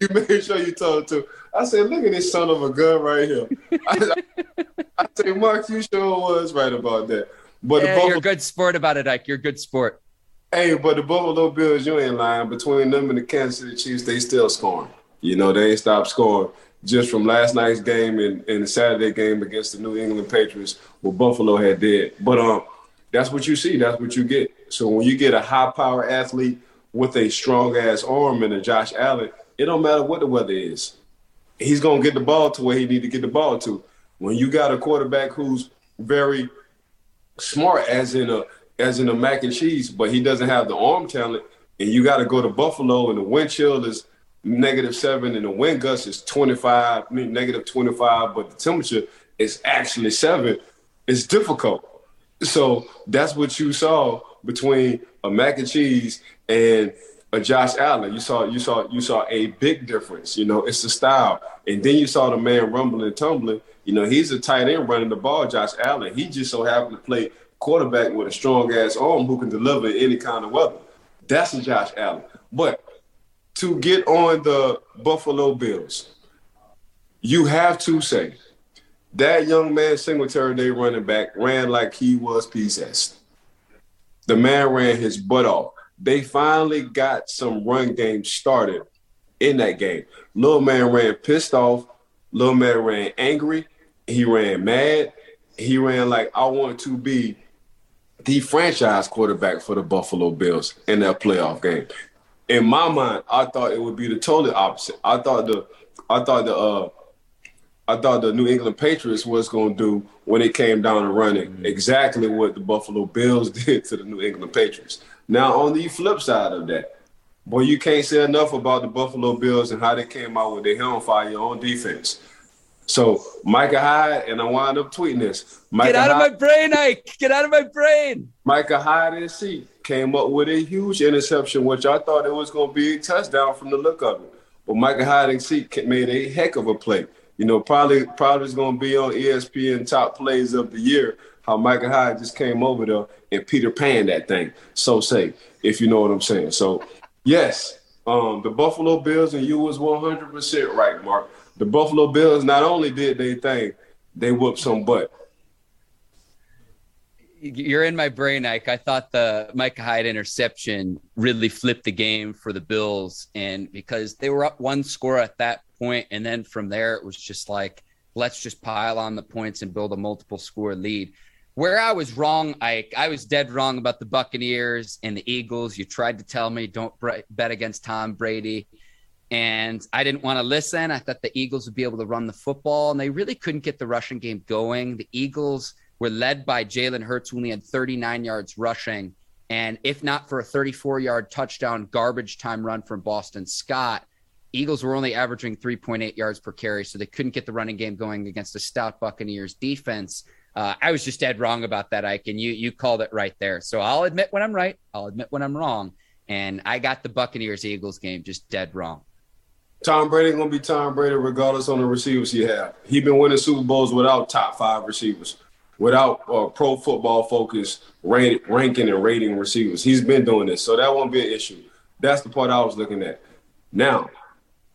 you made sure you told too. I said, look at this son of a gun right here. I, I, I say, Mark, you sure was right about that. But yeah, Buffalo, you're a good sport about it, Ike. You're a good sport. Hey, but the Buffalo Bills, you ain't lying. Between them and the Kansas City Chiefs, they still scoring. You know, they ain't stopped scoring just from last night's game and, and the Saturday game against the New England Patriots, what Buffalo had did. But um, that's what you see. That's what you get. So when you get a high power athlete with a strong ass arm and a Josh Allen, it don't matter what the weather is. He's gonna get the ball to where he need to get the ball to. When you got a quarterback who's very smart as in a as in a mac and cheese, but he doesn't have the arm talent. And you got to go to Buffalo, and the wind chill is negative seven, and the wind gust is 25, I mean, negative 25, but the temperature is actually seven. It's difficult. So that's what you saw between a mac and cheese and a Josh Allen. You saw you saw you saw a big difference. You know, it's the style. And then you saw the man rumbling and tumbling. You know, he's a tight end running the ball, Josh Allen. He just so happened to play quarterback with a strong ass arm who can deliver any kind of weather. That's a Josh Allen. But to get on the Buffalo Bills, you have to say that young man Singletary, they running back, ran like he was possessed. The man ran his butt off. They finally got some run game started in that game. Little man ran pissed off. Little man ran angry. He ran mad. He ran like I want to be the franchise quarterback for the Buffalo Bills in that playoff game. In my mind, I thought it would be the totally opposite. I thought the I thought the uh I thought the New England Patriots was going to do when it came down to running exactly what the Buffalo Bills did to the New England Patriots. Now, on the flip side of that, boy, you can't say enough about the Buffalo Bills and how they came out with their hell on fire on defense. So Micah Hyde, and I wound up tweeting this. Micah Get out Hyde, of my brain, Ike. Get out of my brain. Micah Hyde and C came up with a huge interception, which I thought it was going to be a touchdown from the look of it. But Micah Hyde and C made a heck of a play. You know, probably probably is going to be on ESPN top plays of the year. How Micah Hyde just came over there and Peter Pan that thing. So say, if you know what I'm saying. So yes, um, the Buffalo Bills and you was 100% right, Mark the Buffalo Bills not only did they thing, they whooped some butt. You're in my brain, Ike. I thought the Micah Hyde interception really flipped the game for the Bills, and because they were up one score at that point, and then from there it was just like, let's just pile on the points and build a multiple score lead. Where I was wrong, Ike, I was dead wrong about the Buccaneers and the Eagles. You tried to tell me don't bet against Tom Brady and I didn't want to listen. I thought the Eagles would be able to run the football, and they really couldn't get the rushing game going. The Eagles were led by Jalen Hurts, who only had 39 yards rushing. And if not for a 34 yard touchdown garbage time run from Boston Scott, Eagles were only averaging 3.8 yards per carry, so they couldn't get the running game going against the stout Buccaneers defense. Uh, I was just dead wrong about that, Ike, and you you called it right there. So I'll admit when I'm right. I'll admit when I'm wrong. And I got the Buccaneers Eagles game just dead wrong. Tom Brady gonna be Tom Brady regardless on the receivers he have. He been winning Super Bowls without top five receivers, without uh, pro football focus rank, ranking and rating receivers. He's been doing this, so that won't be an issue. That's the part I was looking at. Now,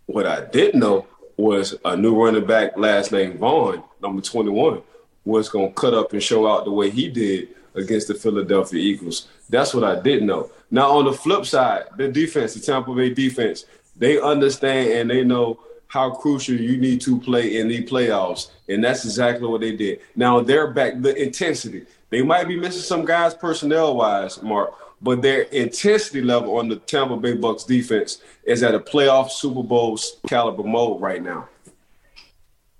what I didn't know was a new running back, last name Vaughn, number 21, was gonna cut up and show out the way he did against the Philadelphia Eagles. That's what I didn't know. Now on the flip side, the defense, the Tampa Bay defense, they understand and they know how crucial you need to play in the playoffs. And that's exactly what they did. Now they're back, the intensity. They might be missing some guys personnel wise, Mark, but their intensity level on the Tampa Bay Bucks defense is at a playoff Super Bowl caliber mode right now.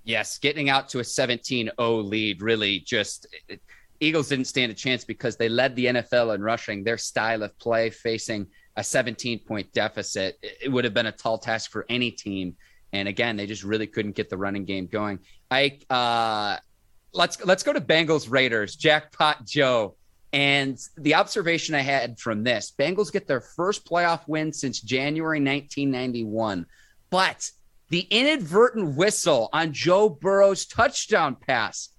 Yes, getting out to a 17 0 lead really just. Eagles didn't stand a chance because they led the NFL in rushing. Their style of play facing a 17 point deficit. It would have been a tall task for any team. And again, they just really couldn't get the running game going. I uh, let's let's go to Bengals Raiders. Jackpot Joe. And the observation I had from this, Bengals get their first playoff win since January 1991. But the inadvertent whistle on Joe Burrow's touchdown pass.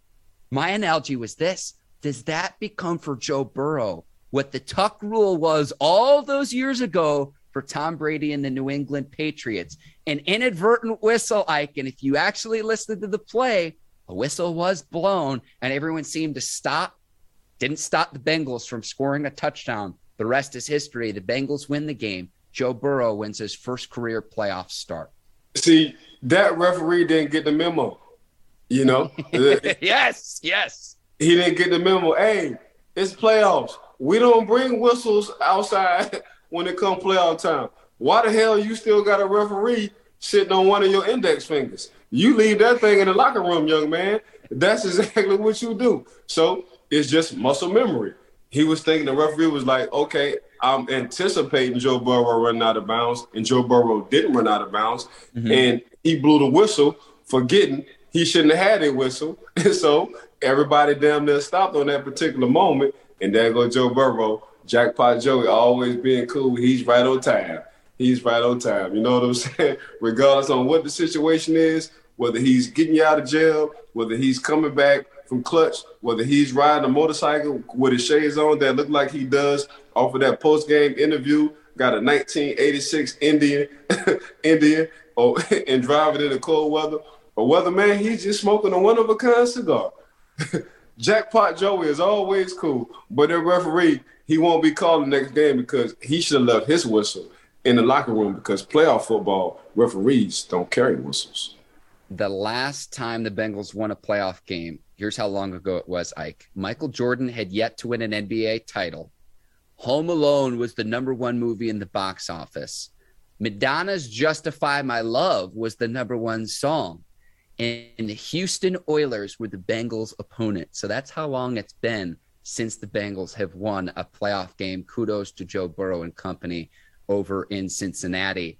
My analogy was this: Does that become for Joe Burrow what the tuck rule was all those years ago for Tom Brady and the New England Patriots. An inadvertent whistle, Ike. And if you actually listened to the play, a whistle was blown and everyone seemed to stop. Didn't stop the Bengals from scoring a touchdown. The rest is history. The Bengals win the game. Joe Burrow wins his first career playoff start. See, that referee didn't get the memo. You know? yes, yes. He didn't get the memo. Hey, it's playoffs. We don't bring whistles outside when it come playoff time. Why the hell you still got a referee sitting on one of your index fingers? You leave that thing in the locker room, young man. That's exactly what you do. So it's just muscle memory. He was thinking the referee was like, okay, I'm anticipating Joe Burrow running out of bounds, and Joe Burrow didn't run out of bounds, mm-hmm. and he blew the whistle, forgetting he shouldn't have had a whistle. And so everybody damn near stopped on that particular moment, and there go Joe Burrow, Jackpot Joey, always being cool. He's right on time. He's right on time. You know what I'm saying? Regardless on what the situation is, whether he's getting you out of jail, whether he's coming back from clutch, whether he's riding a motorcycle with his shades on that look like he does off of that post game interview, got a 1986 Indian, Indian, or oh, and driving in the cold weather, or whether man he's just smoking a one of a kind cigar. Jackpot Joey is always cool, but the referee he won't be called the next game because he should have left his whistle in the locker room because playoff football referees don't carry whistles. The last time the Bengals won a playoff game, here's how long ago it was, Ike. Michael Jordan had yet to win an NBA title. Home Alone was the number one movie in the box office. Madonna's Justify My Love was the number one song. And the Houston Oilers were the Bengals' opponent. So that's how long it's been since the Bengals have won a playoff game. Kudos to Joe Burrow and company over in Cincinnati.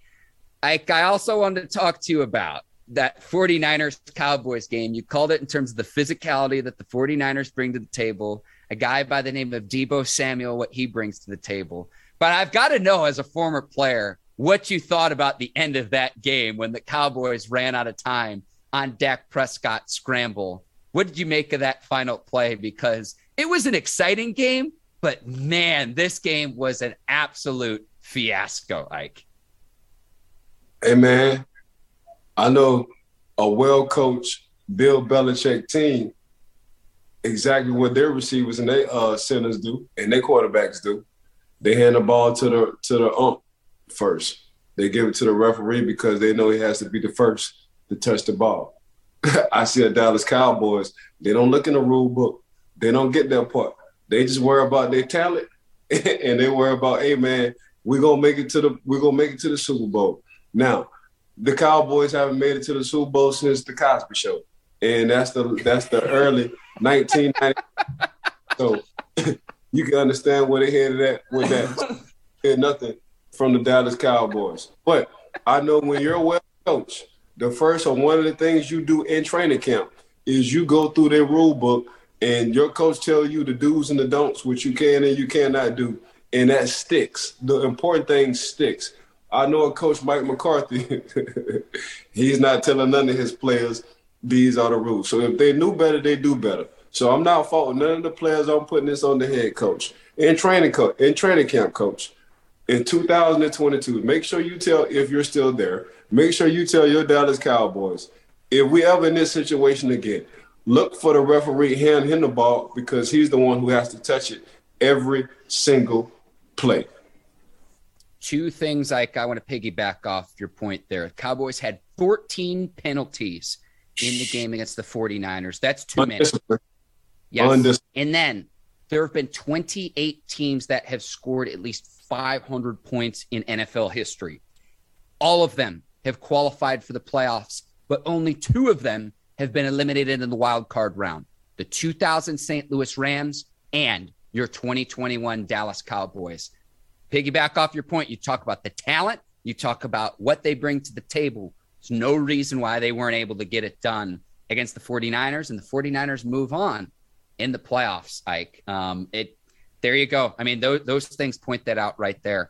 Ike, I also wanted to talk to you about that 49ers Cowboys game. You called it in terms of the physicality that the 49ers bring to the table, a guy by the name of Deebo Samuel, what he brings to the table. But I've got to know, as a former player, what you thought about the end of that game when the Cowboys ran out of time on Dak Prescott scramble. What did you make of that final play? Because it was an exciting game, but man, this game was an absolute fiasco, Ike. Hey, man, I know a well coached Bill Belichick team exactly what their receivers and their uh, centers do and their quarterbacks do. They hand the ball to the to the ump first. They give it to the referee because they know he has to be the first to touch the ball. I see the Dallas Cowboys. They don't look in the rule book. They don't get that part. They just worry about their talent and they worry about, hey man, we're gonna make it to the we're gonna make it to the Super Bowl. Now, the Cowboys haven't made it to the Super Bowl since the Cosby Show, and that's the that's the early 1990. so you can understand where they headed at with that. Hear nothing from the Dallas Cowboys, but I know when you're a well coach, the first or one of the things you do in training camp is you go through their rule book and your coach tell you the do's and the don'ts, which you can and you cannot do, and that sticks. The important thing sticks. I know a coach, Mike McCarthy, he's not telling none of his players these are the rules. So if they knew better, they do better. So I'm not faulting none of the players. I'm putting this on the head coach in training co- in training camp coach in 2022. Make sure you tell if you're still there. Make sure you tell your Dallas Cowboys if we ever in this situation again, look for the referee hand him the ball because he's the one who has to touch it every single play two things like I want to piggyback off your point there. Cowboys had 14 penalties in the game against the 49ers. That's too many. Yes. And then there have been 28 teams that have scored at least 500 points in NFL history. All of them have qualified for the playoffs, but only two of them have been eliminated in the wild card round. The 2000 St. Louis Rams and your 2021 Dallas Cowboys piggyback off your point, you talk about the talent, you talk about what they bring to the table. There's no reason why they weren't able to get it done against the 49ers, and the 49ers move on in the playoffs, Ike. Um, it there you go. I mean, those, those things point that out right there.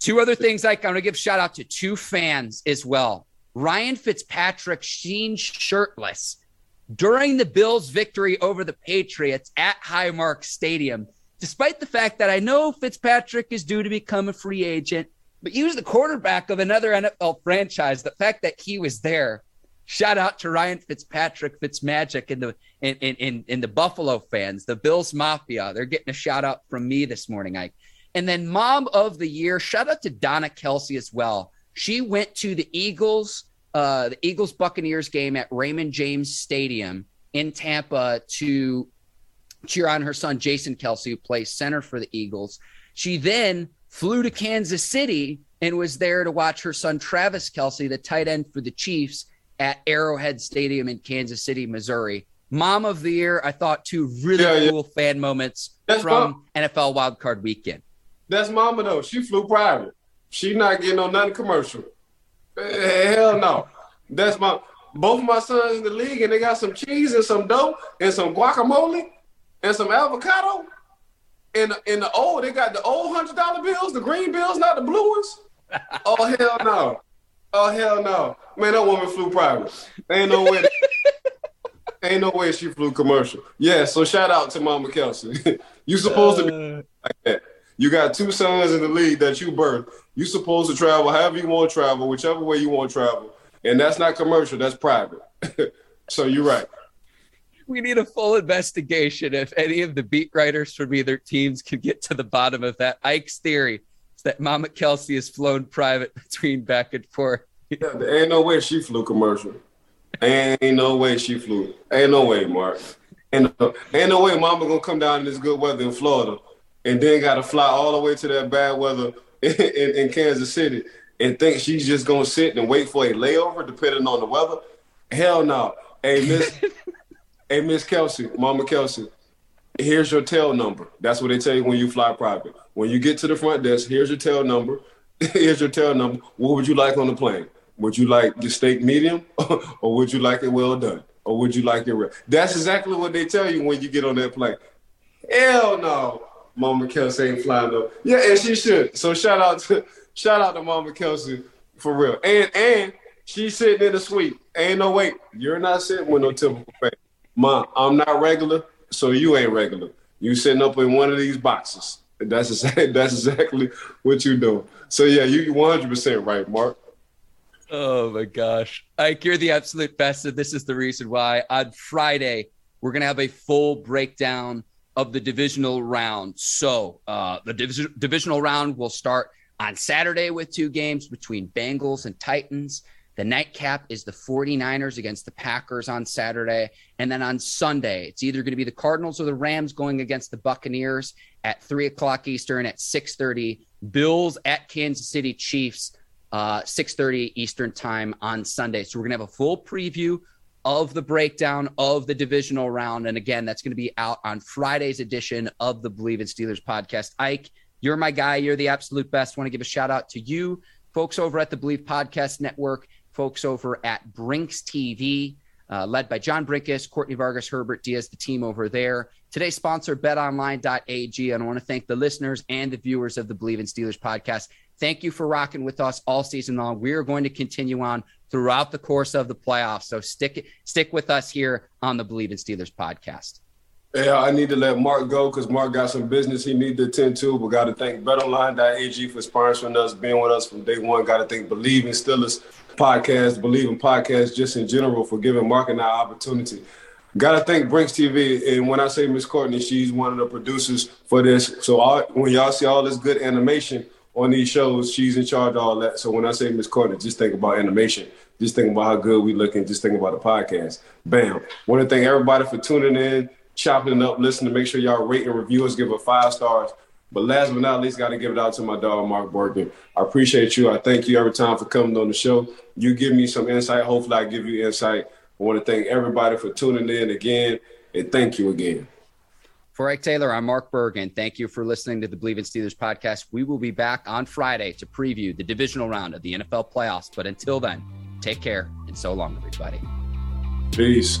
Two other things, Ike, I'm to give shout out to two fans as well. Ryan Fitzpatrick sheen shirtless during the Bills' victory over the Patriots at Highmark Stadium despite the fact that I know Fitzpatrick is due to become a free agent, but he was the quarterback of another NFL franchise. The fact that he was there, shout out to Ryan Fitzpatrick, Fitzmagic, and the in, in, in the Buffalo fans, the Bills Mafia. They're getting a shout out from me this morning, Ike. And then Mom of the Year, shout out to Donna Kelce as well. She went to the Eagles, uh, the Eagles Buccaneers game at Raymond James Stadium in Tampa to cheer on her son Jason Kelce, who plays center for the Eagles. She then flew to Kansas City and was there to watch her son Travis Kelce, the tight end for the Chiefs, at Arrowhead Stadium in Kansas City, Missouri. Mom of the year, I thought two really yeah, cool yeah. fan moments That's from mom. NFL Wildcard Weekend. That's Mama though. She flew private. She not getting on nothing commercial. Eh, hell no. That's my both of my sons in the league, and they got some cheese and some dough and some guacamole and some avocado. And in the old, they got the old hundred dollar bills, the green bills, not the blue ones. oh hell no. Oh hell no. Man, that woman flew private. Ain't no way. ain't no way she flew commercial. Yeah, so shout out to Mama Kelce. you supposed uh... to be uh. like that. You got two sons in the league that you birthed. You supposed to travel however you want to travel, whichever way you want to travel. And that's not commercial, that's private. so you're right. We need a full investigation if any of the beat writers from either teams can get to the bottom of that. Ike's theory is that Mama Kelce has flown private between back and forth. yeah, there ain't no way she flew commercial. Ain't no way she flew. Ain't no way, Mark. Ain't no, ain't no way Mama gonna come down in this good weather in Florida and then got to fly all the way to that bad weather in, in, in, Kansas City and think she's just gonna sit and wait for a layover depending on the weather. Hell no. Hey Miss Hey Miss Kelce, Mama Kelce, here's your tail number. That's what they tell you when you fly private. When you get to the front desk, here's your tail number. here's your tail number. What would you like on the plane? Would you like the steak medium or would you like it well done? Or would you like it real? That's exactly what they tell you when you get on that plane. Hell no. Mama Kelce ain't flying though. Yeah, and she should. So shout out to shout out to Mama Kelce for real. And and she's sitting in the suite. Ain't no wait. You're not sitting with no typical face. Mom, I'm not regular, so you ain't regular. You sitting up in one of these boxes. That's exactly that's exactly what you do. So yeah, you 100 percent right, Mark. Oh my gosh. Ike, you're the absolute best. And this is the reason why on Friday, we're going to have a full breakdown of the divisional round. So uh, the div- divisional round will start on Saturday with two games between Bengals and Titans. The nightcap is the 49ers against the Packers on Saturday. And then on Sunday, it's either going to be the Cardinals or the Rams going against the Buccaneers at 3 o'clock Eastern at 6.30. Bills at Kansas City Chiefs, uh, 6.30 Eastern time on Sunday. So we're going to have a full preview of the breakdown of the divisional round. And again, that's going to be out on Friday's edition of the Bleav in Steelers podcast. Ike, you're my guy. You're the absolute best. Want to give a shout out to you, folks over at the Bleav Podcast Network, folks over at Brinks TV, uh, led by John Brinkus, Courtney Vargas, Herbert Diaz, the team over there. Today's sponsor, betonline.ag. And I want to thank the listeners and the viewers of the Bleav in Steelers podcast. Thank you for rocking with us all season long. We are going to continue on throughout the course of the playoffs. So stick stick with us here on the Bleav in Steelers podcast. Yeah, I need to let Mark go because Mark got some business he need to attend to. But got to thank BetOnline.ag for sponsoring us, being with us from day one. Got to thank Bleav in Steelers podcast, Bleav in podcast just in general for giving Mark and I opportunity. Got to thank Brinks TV. And when I say Miss Courtney, she's one of the producers for this. So all, when y'all see all this good animation on these shows, she's in charge of all that. So when I say Miss Courtney, just think about animation. Just think about how good we looking. Just think about the podcast. Bam. Want to thank everybody for tuning in, chopping it up, listening. To make sure y'all rate and review us, give it five stars. But last but not least, got to give it out to my dog, Mark Borgman. I appreciate you. I thank you every time for coming on the show. You give me some insight. Hopefully, I give you insight. I want to thank everybody for tuning in again, and thank you again. For Ike Taylor, I'm Mark Bergen. Thank you for listening to the Bleav in Steelers podcast. We will be back on Friday to preview the divisional round of the NFL playoffs. But until then, take care and so long, everybody. Peace.